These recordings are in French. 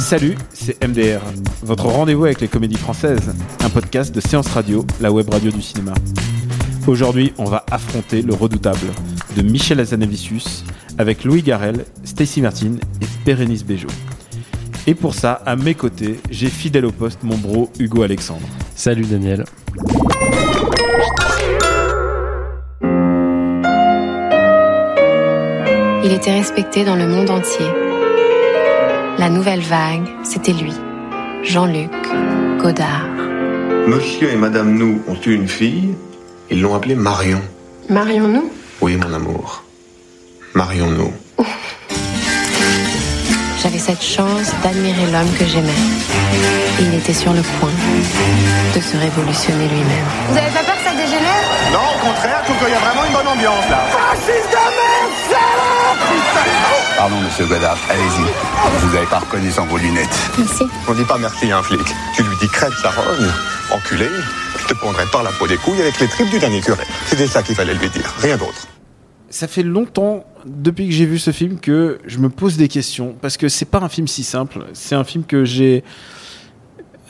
Salut, c'est MDR, votre rendez-vous avec les comédies françaises, un podcast de Séance Radio, la web radio du cinéma. Aujourd'hui, on va affronter le redoutable de Michel Azanavicius avec Louis Garrel, Stacy Martin et Bérénice Bejo. Et pour ça, à mes côtés, j'ai fidèle au poste mon bro Hugo Alexandre. Salut Daniel. Il était respecté dans le monde entier. La nouvelle vague, c'était lui, Jean-Luc Godard. Monsieur et Madame Nou ont eu une fille. Ils l'ont appelée Marion. Marions-nous Oui, mon amour. Marion Nou. J'avais cette chance d'admirer l'homme que j'aimais. Il était sur le point de se révolutionner lui-même. Vous avez pas peur que ça dégénère? Non, au contraire, je trouve qu'il y a vraiment une bonne ambiance là. Pardon, monsieur Godard, allez-y. Vous n'avez pas reconnu sans vos lunettes. Merci. On dit pas merci à un flic. Tu lui dis crève sa rogne, enculé, je te prendrai par la peau des couilles avec les tripes du dernier curé. C'était ça qu'il fallait lui dire, rien d'autre. Ça fait longtemps, depuis que j'ai vu ce film, que je me pose des questions. Parce que c'est pas un film si simple. C'est un film que j'ai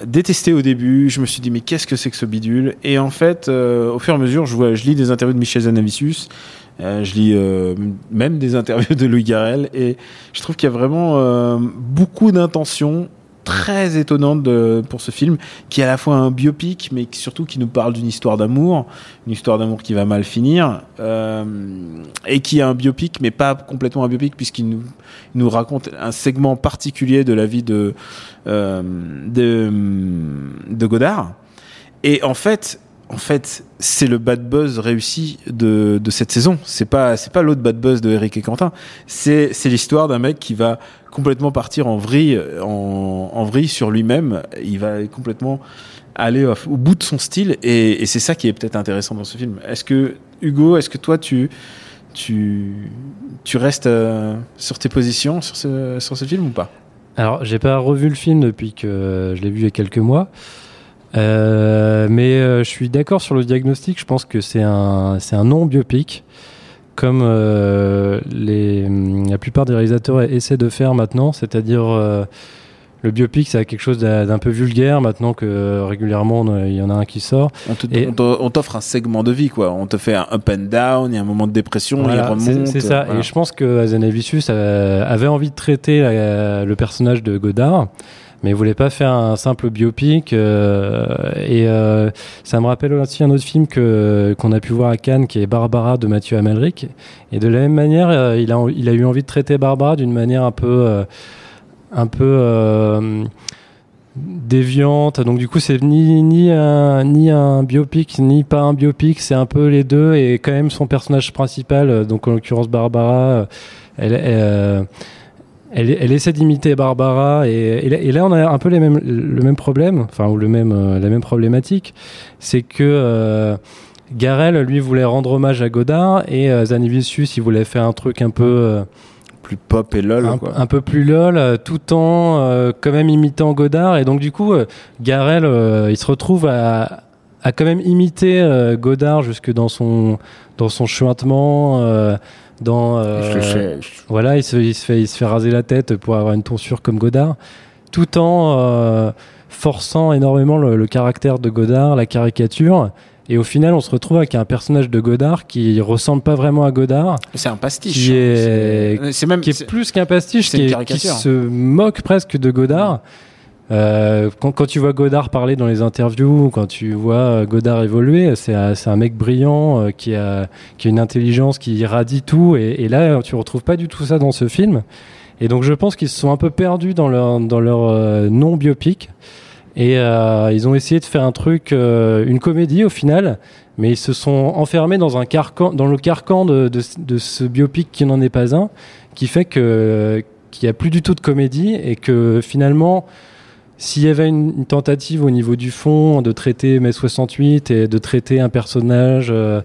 détesté au début. Je me suis dit, mais qu'est-ce que c'est que ce bidule? Et en fait, euh, au fur et à mesure, je, vois, je lis des interviews de Michel Zanavicius. Euh, je lis euh, même des interviews de Louis Garrel. Et je trouve qu'il y a vraiment euh, beaucoup d'intentions très étonnantes pour ce film, qui est à la fois un biopic, mais surtout qui nous parle d'une histoire d'amour, une histoire d'amour qui va mal finir, et qui est un biopic, mais pas complètement un biopic, puisqu'il nous, raconte un segment particulier de la vie de, de, de Godard. Et en fait, en fait, c'est le bad buzz réussi de, de cette saison. C'est pas, c'est pas l'autre bad buzz de Eric et Quentin. C'est, c'est l'histoire d'un mec qui va complètement partir en vrille, en, vrille sur lui-même. Il va complètement aller au, bout de son style. Et, et c'est ça qui est peut-être intéressant dans ce film. Est-ce que, Hugo, est-ce que toi, tu, tu, tu restes euh, sur tes positions sur ce, sur ce film ou pas? Alors, j'ai pas revu le film depuis que je l'ai vu il y a quelques mois. Euh, mais euh, je suis d'accord sur le diagnostic. Je pense que c'est un, c'est un non-biopic, comme euh, les, la plupart des réalisateurs essaient de faire maintenant. C'est-à-dire, le biopic, c'est quelque chose d'un peu vulgaire maintenant que régulièrement il y en a un qui sort. On te- Et- on t'offre un segment de vie, quoi. On te fait un up and down, il y a un moment de dépression, Voilà, il remonte. c'est c'est ça. voilà. Et je pense que Azanavicius avait envie de traiter la- le personnage de Godard, mais il voulait pas faire un simple biopic. euh, et euh, ça me rappelle aussi un autre film que qu'on a pu voir à Cannes, qui est Barbara de Mathieu Amalric. Et de la même manière, euh, il a il a eu envie de traiter Barbara d'une manière un peu un peu déviante. Donc du coup, c'est ni ni un ni un biopic ni pas un biopic, c'est un peu les deux et quand même son personnage principal, donc en l'occurrence Barbara, elle elle, elle, elle essaie d'imiter Barbara et, et, là, et là, on a un peu les mêmes, le même problème, enfin ou le même euh, la même problématique, c'est que euh, Garel lui voulait rendre hommage à Godard et euh, Zanivicius il voulait faire un truc un peu euh, plus pop et lol, un, quoi. un peu plus lol, euh, tout en euh, quand même imitant Godard. Et donc du coup, euh, Garel, euh, il se retrouve à, à quand même imiter euh, Godard jusque dans son dans son chuintement, euh, dans euh, voilà, il se, il se fait il se fait raser la tête pour avoir une tonsure comme Godard, tout en euh, forçant énormément le, le caractère de Godard, la caricature. Et au final, on se retrouve avec un personnage de Godard qui ressemble pas vraiment à Godard, C'est un pastiche. qui hein. est C'est- C'est même. qui est plus qu'un pastiche, qui se moque presque de Godard. Euh, quand, quand tu vois Godard parler dans les interviews, quand tu vois euh, Godard évoluer, c'est un, mec brillant euh, qui, a, qui a une intelligence qui irradie tout. Et, et là, tu retrouves pas du tout ça dans ce film. Et donc, je pense qu'ils se sont un peu perdus dans leur, dans leur euh, non biopic. Et euh, ils ont essayé de faire un truc, une comédie au final, mais ils se sont enfermés dans un carcan, dans le carcan de, de, de ce biopic qui n'en est pas un, qui fait que qu'il n'y a plus du tout de comédie et que finalement, s'il y avait une, tentative au niveau du fond de traiter mai 68 et de traiter un personnage, euh,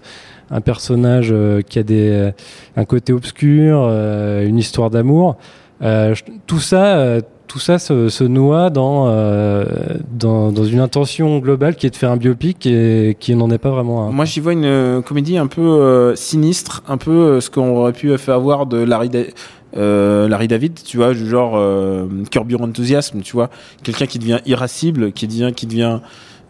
un personnage euh, qui a des, un côté obscur, euh, une histoire d'amour, euh, tout ça, euh, tout ça se, noie dans, euh, dans, une intention globale qui est de faire un biopic et qui n'en est pas vraiment un. Moi, j'y vois une euh, comédie un peu euh, sinistre, un peu euh, ce qu'on aurait pu faire voir de Larry, euh, Larry David, tu vois, du genre euh, Curb Your tu vois, quelqu'un qui devient irascible, qui devient, qui devient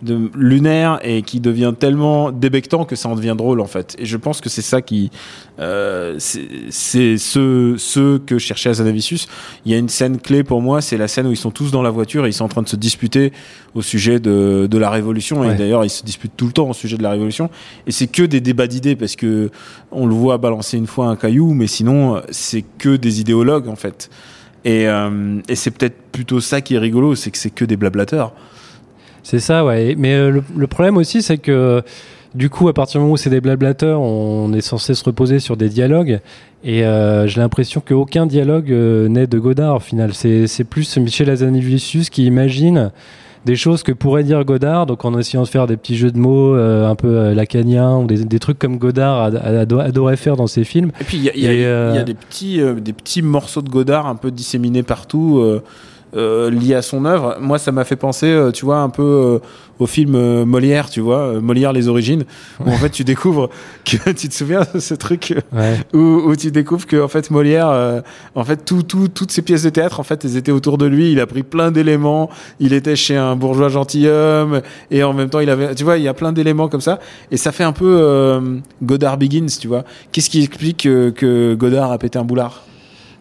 de lunaire et qui devient tellement débectant que ça en devient drôle en fait. Et je pense que c'est ça qui, euh, c'est ce, ce que cherchait Azanavicius. Il y a une scène clé pour moi, c'est la scène où ils sont tous dans la voiture et ils sont en train de se disputer au sujet de, de la révolution. Ouais. Et d'ailleurs, ils se disputent tout le temps au sujet de la révolution. Et c'est que des débats d'idées parce que on le voit balancer une fois un caillou, mais sinon, c'est que des idéologues en fait. Et, euh, et c'est peut-être plutôt ça qui est rigolo, c'est que c'est que des blablateurs. C'est ça, ouais. Mais euh, le, le problème aussi, c'est que du coup, à partir du moment où c'est des blablateurs, on est censé se reposer sur des dialogues. Et euh, j'ai l'impression qu'aucun dialogue euh, n'est de Godard au final. C'est plus Michel Hazanavicius qui imagine des choses que pourrait dire Godard, donc en essayant de faire des petits jeux de mots euh, un peu lacaniens ou des, des trucs comme Godard ad- ad- adorait faire dans ses films. Et puis il y y a- y des petits des petits morceaux de Godard un peu disséminés partout. Euh, liés à son œuvre. Moi, ça m'a fait penser, euh, tu vois, un peu euh, au film euh, Molière, tu vois, euh, Molière les origines, où en fait tu découvres que tu te souviens de ce truc Ouais. où, où tu découvres que en fait Molière, euh, en fait tout, tout, toutes ces pièces de théâtre, en fait, elles étaient autour de lui. Il a pris plein d'éléments. Il était chez un bourgeois gentilhomme et en même temps il avait, tu vois, il y a plein d'éléments comme ça et ça fait un peu euh, Godard Begins, tu vois. Qu'est-ce qui explique euh, que Godard a pété un boulard?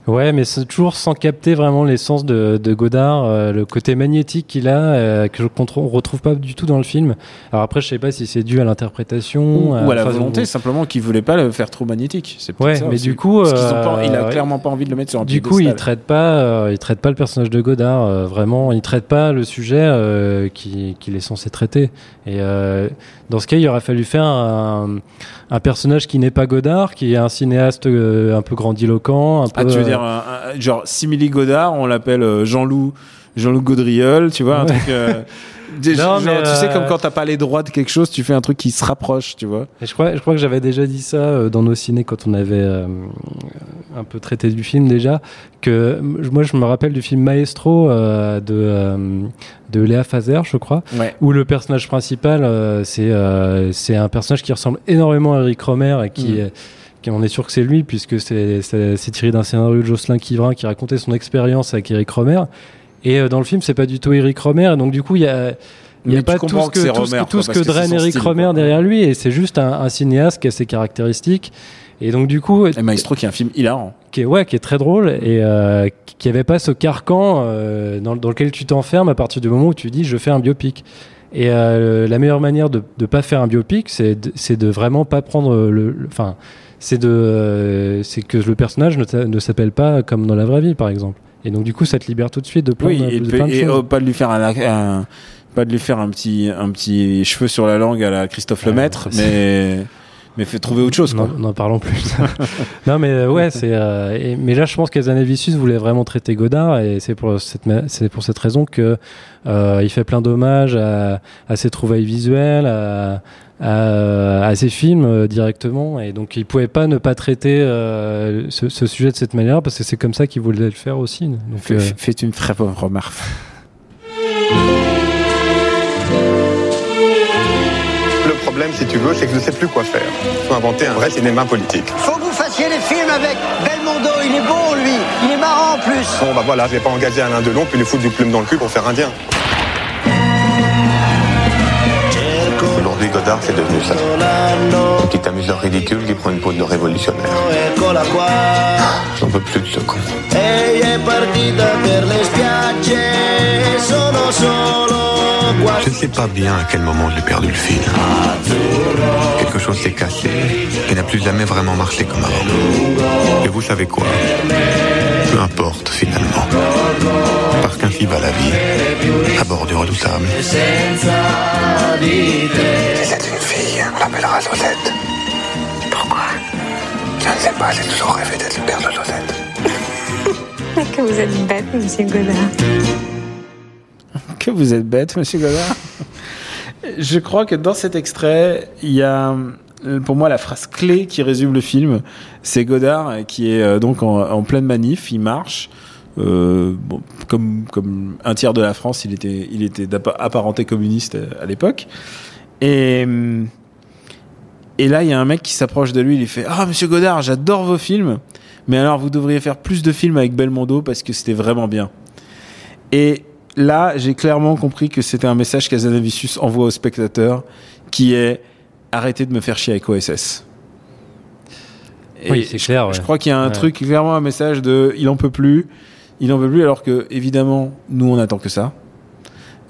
Ouais, mais c'est toujours sans capter vraiment l'essence de, de Godard, euh, le côté magnétique qu'il a, euh, que je ne retrouve pas du tout dans le film. Alors après, je sais pas si c'est dû à l'interprétation ou, ou à la volonté simplement qu'il voulait pas le faire trop magnétique. C'est Ouais, ça mais aussi. du coup, Parce ont pas- euh, il a clairement pas envie de le mettre sur un Du coup, il traite pas, euh, il traite pas le personnage de Godard. euh, vraiment, il traite pas le sujet euh, qui- qu'il est censé traiter. Et euh, dans ce cas, il aurait fallu faire un, un personnage qui n'est pas Godard, qui est un cinéaste euh, un peu grandiloquent, un peu. Ah, tu veux euh, dire, un- un- genre, simili Godard, on l'appelle euh, Jean-Loup, Jean-Loup Gaudriol, tu vois, un Ouais. truc, euh, des- Non, genre, mais, tu sais, euh, comme quand t'as pas les droits de quelque chose, tu fais un truc qui se rapproche, tu vois. Et je crois, je crois que j'avais déjà dit ça euh, dans nos ciné quand on avait euh, un peu traité du film déjà, que moi je me rappelle du film Maestro de, de Léa Fazer, je crois, Ouais. où le personnage principal, c'est c'est un personnage qui ressemble énormément à Eric Romer et qui Mm. On est sûr que c'est lui puisque c'est tiré d'un scénario de Jocelyn Quivrin qui racontait son expérience avec Eric Romer. Et euh, dans le film c'est pas du tout Eric Romer. Donc du coup il y a Mais a pas tout ce que tout Romer, tout ce que draine Eric style, Romer quoi. derrière lui. Et c'est juste un, un cinéaste qui a ses caractéristiques. Et donc du coup Et Maestro, qui est un film hilarant. qui est ouais qui est très drôle et euh, qui avait pas ce carcan euh, dans, dans lequel tu t'enfermes à partir du moment où tu dis je fais un biopic. Et la meilleure manière de ne pas faire un biopic c'est de, de vraiment pas prendre le le- enfin c'est de euh, c'est que le personnage ne, ne s'appelle pas comme dans la vraie vie par exemple et donc du coup ça te libère tout de suite de plein, Oui, de, et, de pe- plein de et, choses. oh, pas de lui faire un, un- pas de lui faire un petit, un petit cheveu sur la langue à la Christophe Lemaître, mais, mais fait trouver autre chose, quoi. Non, n'en parlons plus. non, mais ouais, c'est. euh, et- mais là, je pense qu'Azanavicius voulait vraiment traiter Godard, et c'est pour cette, c'est pour cette raison que euh, il fait plein d'hommages à, à ses trouvailles visuelles, à, à, à ses films euh, directement, et donc il pouvait pas ne pas traiter euh, ce, ce sujet de cette manière parce que c'est comme ça qu'il voulait le faire aussi. Donc, fais une très bonne remarque. problème, si tu veux, c'est que je ne sais plus quoi faire. Il faut inventer un vrai cinéma politique. Faut que vous fassiez des films avec Belmondo, il est bon lui, il est marrant en plus. Bon, bah voilà, je vais pas engager Alain Delon puis lui foutre du plume dans le cul pour faire indien. Aujourd'hui, Godard, c'est devenu ça. Un petit amuseur ridicule qui prend une peau de révolutionnaire. J'en peux plus de ce con. Je ne sais pas bien à quel moment j'ai perdu le fil. Quelque chose s'est cassé et n'a plus jamais vraiment marché comme avant. Et vous savez quoi? Peu importe finalement. Parce qu'ainsi va la vie, à bord du redoutable. Si c'est une fille, on l'appellera Losette. Je ne sais pas, j'ai toujours rêvé d'être le père de Losette. Que vous êtes bête, monsieur Godard. Que vous êtes bête, monsieur Godard. Je crois que dans cet extrait, il y a pour moi la phrase clé qui résume le film. C'est Godard qui est euh, donc en, en pleine manif, il marche. Euh, bon, comme comme un tiers de la France, il était il était apparenté communiste euh, à l'époque. Et hum, et là, il y a un mec qui s'approche de lui, il lui fait Ah, monsieur Godard, j'adore vos films, mais alors vous devriez faire plus de films avec Belmondo parce que c'était vraiment bien. Et là, j'ai clairement compris que c'était un message qu'Azanavicius envoie au spectateur qui est Arrêtez de me faire chier avec OSS. Et Oui, c'est clair, Je crois qu'il y a un Ouais. truc, clairement un message de il en peut plus, il en peut plus, alors que évidemment, nous on attend que ça.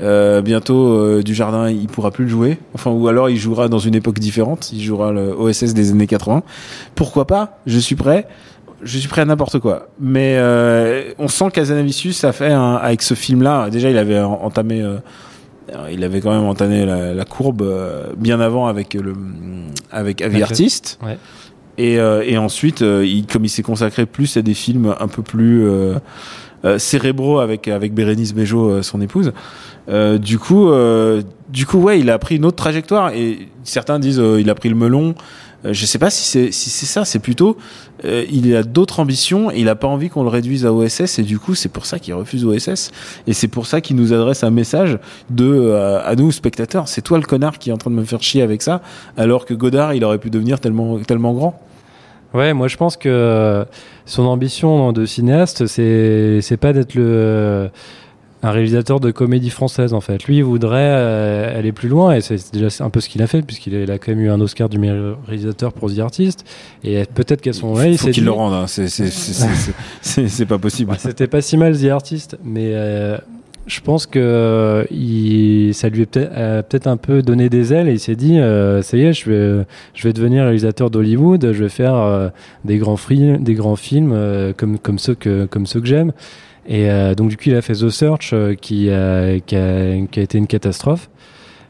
Euh, bientôt, euh, du jardin, il pourra plus le jouer. Enfin, ou alors il jouera dans une époque différente. Il jouera le OSS des années 80. Pourquoi pas? Je suis prêt. Je suis prêt à n'importe quoi. Mais euh, on sent qu'Azanavicius a fait un- avec ce film-là. Déjà, il avait en- entamé. euh, il avait quand même entamé la, la courbe euh, bien avant avec le avec Avi Artist. Ouais. Et, euh, et ensuite, euh, il, comme il s'est consacré plus à des films un peu plus euh, euh, cérébraux avec avec Bérénice Bejo, son épouse. Euh, du coup, euh, du coup, ouais, il a pris une autre trajectoire. Et certains disent, euh, il a pris le melon. Euh, je sais pas si c'est si c'est ça. C'est plutôt, euh, il a d'autres ambitions et il a pas envie qu'on le réduise à OSS. Et du coup, c'est pour ça qu'il refuse OSS. Et c'est pour ça qu'il nous adresse un message de euh, à nous spectateurs. C'est toi le connard qui est en train de me faire chier avec ça, alors que Godard, il aurait pu devenir tellement tellement grand. Ouais, moi je pense que son ambition de cinéaste, c'est c'est pas d'être le un réalisateur de comédie française en fait. Lui, il voudrait euh, aller plus loin et c'est déjà un peu ce qu'il a fait puisqu'il a, a quand même eu un Oscar du meilleur réalisateur pour The Artist et peut-être qu'à son moment-là, il faut qu'il le rende. hein. C'est pas possible. C'était pas si mal The Artist, mais euh, je pense que euh, il, ça lui a peut-être un peu donné des ailes et il s'est dit ça y est, je vais, je vais devenir réalisateur d'Hollywood, je vais faire des grands films, des grands films comme comme ceux que comme ceux que j'aime. Et euh, donc du coup, il a fait The Search euh, qui, a, qui, a, qui a été une catastrophe.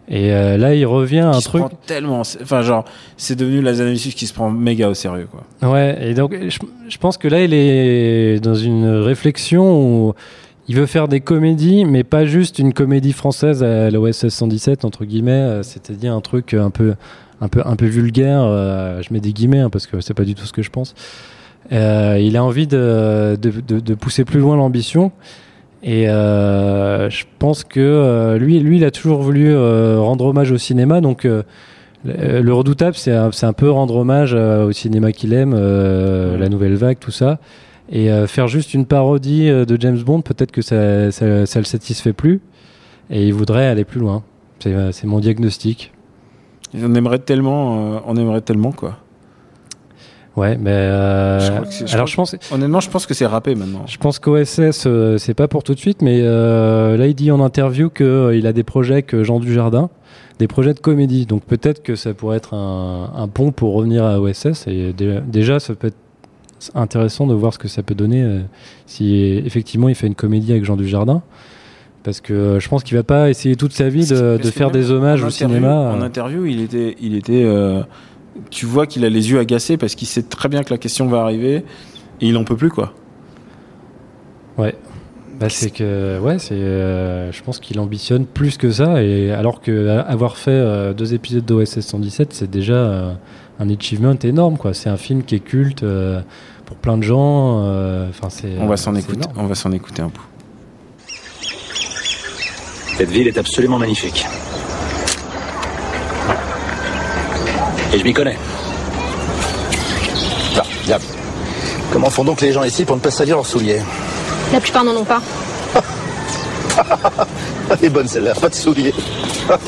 Et euh, là, il revient à un se truc. prend tellement, enfin genre, c'est devenu l'Azanavicius qui se prend méga au sérieux quoi. Ouais, et donc je, je pense que là, il est dans une réflexion où il veut faire des comédies, mais pas juste une comédie française à l'OSS 117, entre guillemets, euh, c'est-à-dire un truc un peu, un peu, un peu vulgaire. euh, je mets des guillemets hein, parce que c'est pas du tout ce que je pense. Euh, il a envie de, de, de, de pousser plus loin l'ambition. Et euh, je pense que euh, lui, lui, il a toujours voulu euh, rendre hommage au cinéma, donc euh, le le redoutable, c'est un, un peu rendre hommage au cinéma qu'il aime, la nouvelle vague, tout ça. Et faire juste une parodie de James Bond, peut-être que ça, ça, ça le satisfait plus. Et il voudrait aller plus loin. C'est c'est mon diagnostic. On aimerait tellement, euh, on aimerait tellement quoi. Ouais, mais euh, Je crois que c'est- je alors crois je pense, Honnêtement, je pense que c'est râpé maintenant. je pense qu'OSS euh, c'est pas pour tout de suite, mais euh, là il dit en interview que euh, il a des projets avec Jean Dujardin, des projets de comédie. Donc peut-être que ça pourrait être un, un pont pour revenir à OSS. Et dé- déjà, ça peut être intéressant de voir ce que ça peut donner euh, si effectivement il fait une comédie avec Jean Dujardin. Parce que euh, je pense qu'il va pas essayer toute sa vie de, de que faire des hommages au cinéma. En interview, il était, il était. Euh, tu vois qu'il a les yeux agacés parce qu'il sait très bien que la question va arriver et il en peut plus quoi. Ouais. Bah, c'est que ouais, c'est euh, je pense qu'il ambitionne plus que ça et alors que a- avoir fait euh, deux épisodes d'OSS 117, c'est déjà euh, un achievement énorme quoi. C'est un film qui est culte euh, pour plein de gens euh, enfin c'est On va s'en écouter. énorme. On va s'en écouter un peu. Cette ville est absolument magnifique. Et je m'y connais. Là, viens. Comment font donc les gens ici pour ne pas salir leurs souliers La plupart n'en ont pas. Elle est bonne celle-là, pas de souliers.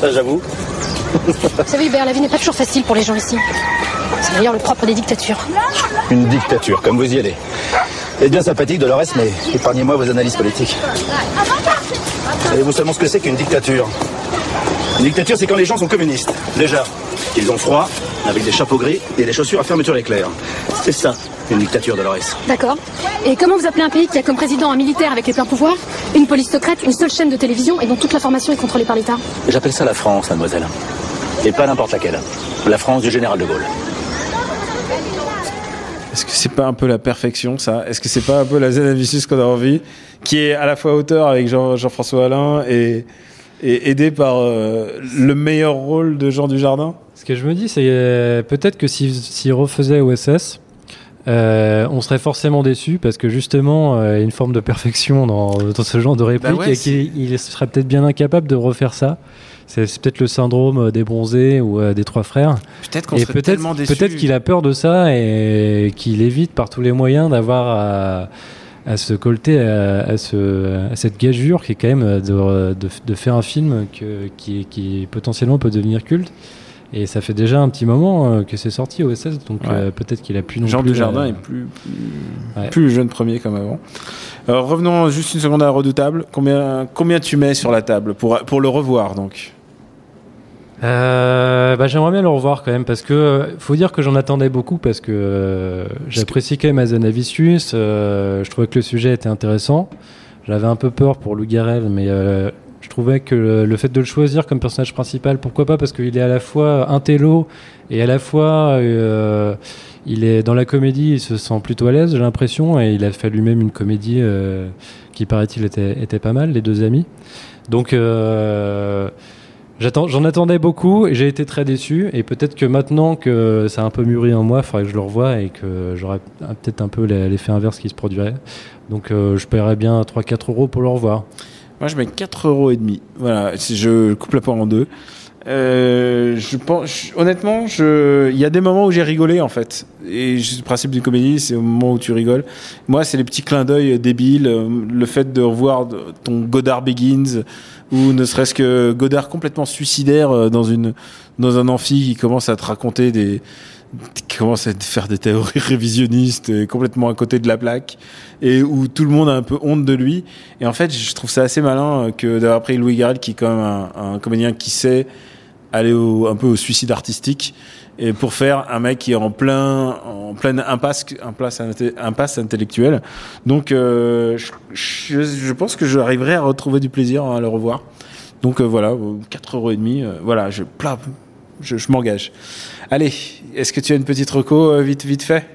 J'avoue. Vous savez, Hubert, la vie n'est pas toujours facile pour les gens ici. C'est d'ailleurs le propre des dictatures. Une dictature, comme vous y allez. C'est bien sympathique Dolores, mais épargnez-moi vos analyses politiques. Savez-vous seulement ce que c'est qu'une dictature? Une dictature, c'est quand les gens sont communistes. Déjà, ils ont froid, avec des chapeaux gris et des chaussures à fermeture éclair. C'est ça, Une dictature, Dolores. D'accord. Et comment vous appelez un pays qui a comme président un militaire avec les pleins pouvoirs, une police secrète, une seule chaîne de télévision et dont toute l'information est contrôlée par l'État? J'appelle ça la France, mademoiselle. Et pas n'importe laquelle. La France du général de Gaulle. Est-ce que c'est pas un peu la perfection, ça? Est-ce que c'est pas un peu la Zenavicius qu'on a envie Qui est à la fois auteur avec Jean- Jean-François Alain et, et aidé par euh, le meilleur rôle de Jean Dujardin? Ce que je me dis, c'est euh, peut-être que s'il s'il refaisait OSS, euh, on serait forcément déçu parce que justement, il y a une forme de perfection dans, dans ce genre de réplique Bah ouais, et qu'il il serait peut-être bien incapable de refaire ça. C'est peut-être le syndrome des bronzés ou euh, des trois frères. Peut-être qu'on serait peut-être tellement déçu. peut-être qu'il a peur de ça et qu'il évite par tous les moyens d'avoir à, à se colter à, à ce, à cette gageure qui est quand même de, de, de faire un film que, qui, qui potentiellement peut devenir culte. Et ça fait déjà un petit moment euh, que c'est sorti au SS, donc Ouais. euh, peut-être qu'il a plus non Jean plus. Dujardin euh, est plus, plus, Ouais. plus le jeune premier comme avant. Alors revenons juste une seconde à Redoutable. Combien, combien tu mets sur la table pour, pour le revoir donc? Euh, bah, j'aimerais bien le revoir quand même parce que euh, faut dire que j'en attendais beaucoup parce que euh, j'apprécie quand même Azanavicius. euh, je trouvais que le sujet était intéressant. J'avais un peu peur pour Lou Garrel, mais euh, je trouvais que le, le fait de le choisir comme personnage principal, pourquoi pas Parce qu'il est à la fois un télo et à la fois euh, il est dans la comédie, il se sent plutôt à l'aise, j'ai l'impression, et il a fait lui-même une comédie euh, qui paraît-il était, était pas mal, les deux amis. Donc euh, j'en attendais beaucoup et j'ai été très déçu. Et peut-être que maintenant que ça a un peu mûri en moi, il faudrait que je le revoie et que j'aurais peut-être un peu l'effet inverse qui se produirait. Donc euh, je paierais bien 3-4 euros pour le revoir. Moi, je mets 4 euros et demi. Voilà, si je coupe la poire en deux. Euh, je pense, honnêtement, je, il y a des moments où j'ai rigolé en fait. Et le principe d'une comédie, c'est au moment où tu rigoles. Moi, c'est les petits clins d'œil débiles, euh, le fait de revoir ton Godard Begins ou ne serait-ce que Godard complètement suicidaire euh, dans une dans un amphi qui commence à te raconter des qui commence à faire des théories révisionnistes complètement à côté de la plaque et où tout le monde a un peu honte de lui et en fait je trouve ça assez malin que d'avoir pris Louis Garrel qui est quand même un comédien qui sait aller au, un peu au suicide artistique et pour faire un mec qui est en plein en pleine impasse impasse, impasse intellectuelle donc euh, je, je, pense que j'arriverai à retrouver du plaisir à le revoir donc euh, voilà 4 euros et demi euh, voilà je je, je m'engage allez est-ce que tu as une petite reco euh, vite vite fait?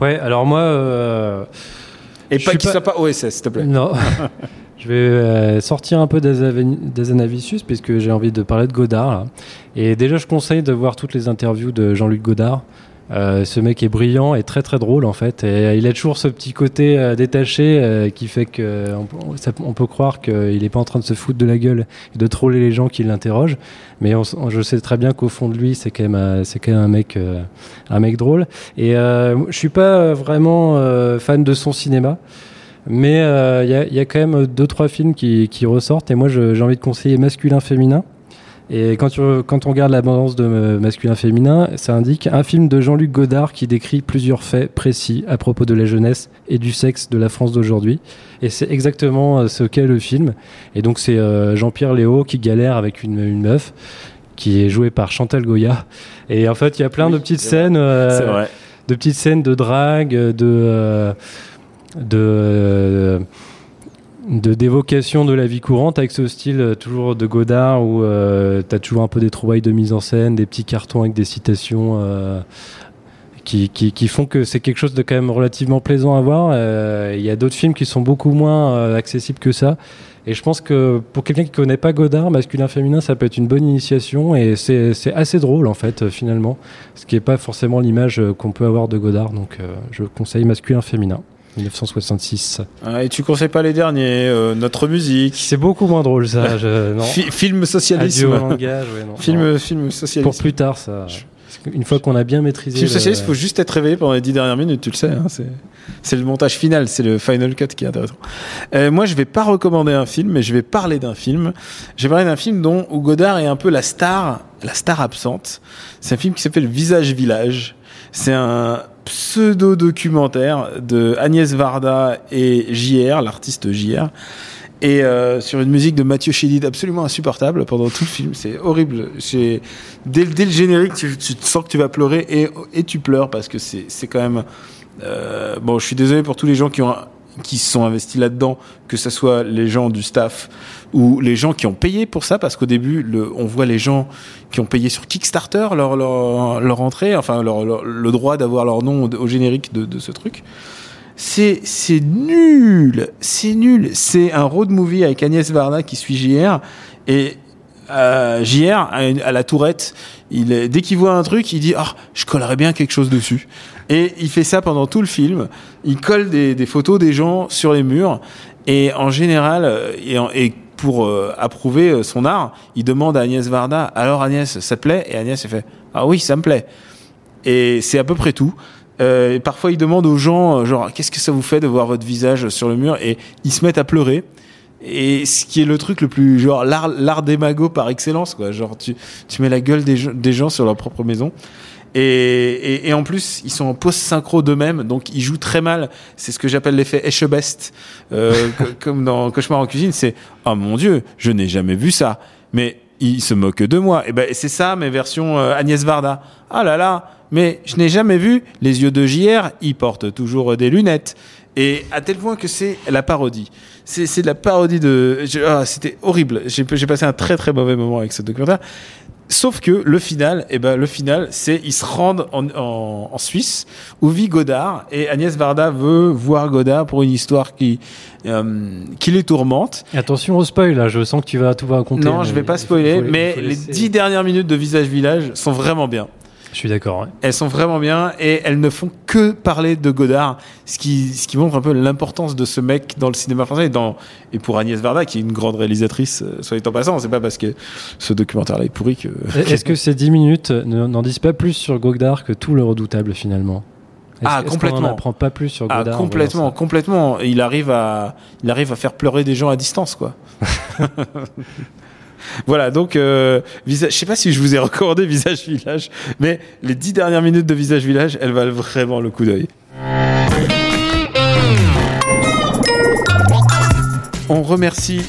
Ouais, alors moi. euh, et pas qu'il soit pas OSS s'il te plaît Non. Je vais euh, sortir un peu d'Azaveni- d'Azanavicius puisque j'ai envie de parler de Godard. Et déjà, je conseille de voir toutes les interviews de Jean-Luc Godard. Euh, ce mec est brillant et très très drôle en fait. Et euh, il a toujours ce petit côté détaché qui fait que on, peut croire qu'il n'est pas en train de se foutre de la gueule et de troller les gens qui l'interrogent. Mais je sais très bien qu'au fond de lui, c'est quand même c'est quand même un mec un mec drôle. Et je suis pas vraiment fan de son cinéma. Mais euh, il y, a, il y a quand même deux trois films qui, qui ressortent et moi j'ai envie de conseiller masculin féminin. Et quand, tu, quand on regarde l'abondance de euh, masculin féminin, ça indique un film de Jean-Luc Godard qui décrit plusieurs faits précis à propos de la jeunesse et du sexe de la France d'aujourd'hui. Et c'est exactement euh, ce qu'est le film. Et donc c'est euh, Jean-Pierre Léo qui galère avec une, une meuf qui est jouée par Chantal Goya. Et en fait il y a plein de petites scènes. euh, de petites scènes de drague, de euh, de d'évocation de la vie courante avec ce style euh, toujours de Godard où euh, t'as toujours un peu des trouvailles de mise en scène, des petits cartons avec des citations euh, qui, qui, font que c'est quelque chose de quand même relativement plaisant à voir. Euh, Il y a d'autres films qui sont beaucoup moins accessibles que ça. Et je pense que pour quelqu'un qui connaît pas Godard, masculin féminin, ça peut être une bonne initiation et c'est assez drôle en fait finalement, ce qui est pas forcément l'image qu'on peut avoir de Godard. Donc je conseille masculin féminin. 1966. Ah, et tu conseilles pas les derniers euh, notre musique C'est beaucoup moins drôle ça. Je, non. Fi- film socialisme Adieu au langage, ouais, non. film Non. film socialisme Pour plus tard ça. Une fois qu'on a bien maîtrisé. Film le- socialiste, il faut juste être réveillé pendant les dix dernières minutes, tu le sais. hein, c'est, le montage final, c'est le final cut qui est intéressant. Euh, moi, je vais pas recommander un film, mais je vais parler d'un film. Je vais parler d'un film dont où Godard est un peu la star, la star absente. C'est un film qui s'appelle Visage Village. C'est un pseudo-documentaire de Agnès Varda et JR, l'artiste JR. et euh, sur une musique de Mathieu Chédid absolument insupportable pendant tout le film. C'est horrible. Dès, le générique, tu, sens que tu vas pleurer et, et tu pleures parce que c'est quand même. Euh, bon, je suis désolé pour tous les gens qui ont qui se sont investis là-dedans, que ce soit les gens du staff ou les gens qui ont payé pour ça, parce qu'au début, on voit les gens qui ont payé sur Kickstarter leur, leur, entrée, enfin leur, le droit d'avoir leur nom au, générique de, ce truc. C'est nul, c'est nul. C'est un road movie avec Agnès Varda qui suit JR et euh, JR à, la tourette, dès qu'il voit un truc, il dit ah je collerais bien quelque chose dessus. Et il fait ça pendant tout le film. Il colle des, photos des gens sur les murs et en général et, et pour euh, approuver son art, il demande à Agnès Varda alors Agnès ça te plaît? Et Agnès elle fait ah oui ça me plaît. Et c'est à peu près tout. Euh, parfois, ils demandent aux gens, euh, genre, qu'est-ce que ça vous fait de voir votre visage sur le mur? Et ils se mettent à pleurer. Et ce qui est le truc le plus, genre, l'art magots par excellence, quoi. Genre, tu, tu mets la gueule des, des gens sur leur propre maison. Et, et, et, en plus, ils sont en post-synchro d'eux-mêmes, donc ils jouent très mal. C'est ce que j'appelle l'effet Eschebest, euh, comme dans Cauchemar en cuisine. C'est oh mon dieu, je n'ai jamais vu ça. Mais ils se moquent de moi. Et ben c'est ça, mes versions euh, Agnès Varda. Ah là là, mais je n'ai jamais vu les yeux de JR, ils portent toujours des lunettes. Et à tel point que c'est la parodie. C'est de la parodie de... Ah, C'était horrible. J'ai passé un très très mauvais moment avec ce documentaire. Sauf que le final, eh ben le final, c'est ils se rendent en, en, en, Suisse où vit Godard et Agnès Varda veut voir Godard pour une histoire qui euh, qui les tourmente. Et attention au spoil là, je sens que tu vas tout raconter. Non, je vais pas spoiler, mais les dix dernières minutes de Visage Village sont vraiment bien. Je suis d'accord. Ouais. Elles sont vraiment bien et elles ne font que parler de Godard, ce qui, ce qui montre un peu l'importance de ce mec dans le cinéma français et, dans, et pour Agnès Varda, qui est une grande réalisatrice, euh, soit en passant. C'est pas parce que ce documentaire-là est pourri que. Est-ce que ces 10 minutes n'en disent pas plus sur Godard que tout le redoutable finalement? Ah complètement. On n'apprend pas plus sur Godard. Ah complètement, complètement. Il arrive à, il arrive à faire pleurer des gens à distance, quoi. Voilà, donc euh, visage, je sais pas si je vous ai recommandé Visage Village, mais les dix dernières minutes de Visage Village, elles valent vraiment le coup d'œil. On remercie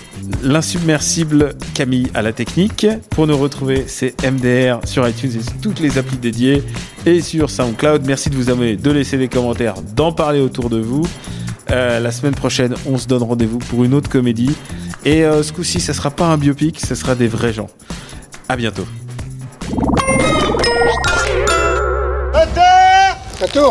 l'insubmersible Camille à la technique. Pour nous retrouver, c'est MDR sur iTunes et toutes les applis dédiées et sur SoundCloud. Merci de vous abonner, de laisser des commentaires, d'en parler autour de vous. Euh, la semaine prochaine, on se donne rendez-vous pour une autre comédie. Et euh, ce coup-ci, ça sera pas un biopic, ça sera des vrais gens. À bientôt.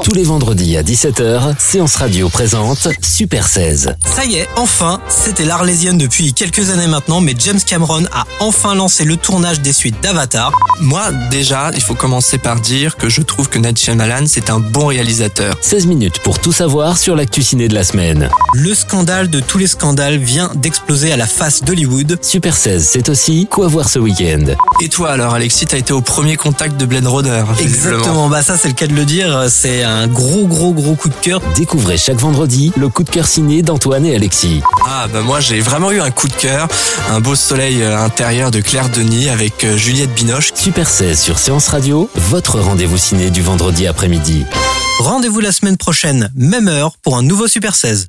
Tous les vendredis à 17h, Séance Radio présente Super 16. Ça y est, enfin, c'était l'Arlésienne depuis quelques années maintenant, mais James Cameron a enfin lancé le tournage des suites d'Avatar. Moi, déjà, il faut commencer par dire que je trouve que Night Shyamalan, c'est un bon réalisateur. 16 minutes pour tout savoir sur l'actu ciné de la semaine. Le scandale de tous les scandales vient d'exploser à la face d'Hollywood. Super 16, c'est aussi quoi voir ce week-end. Et toi alors, Alexis, t'as été au premier contact de Blade Runner Exactement, bah ça c'est le cas de le dire, c'est un gros gros gros coup de cœur. Découvrez chaque vendredi le coup de cœur ciné d'Antoine et Alexis. Ah bah moi j'ai vraiment eu un coup de cœur, un beau soleil euh, intérieur de Claire Denis avec euh, Juliette Binoche. Super 16 sur Séance Radio, votre rendez-vous ciné du vendredi après-midi. Rendez-vous la semaine prochaine, même heure, pour un nouveau Super 16.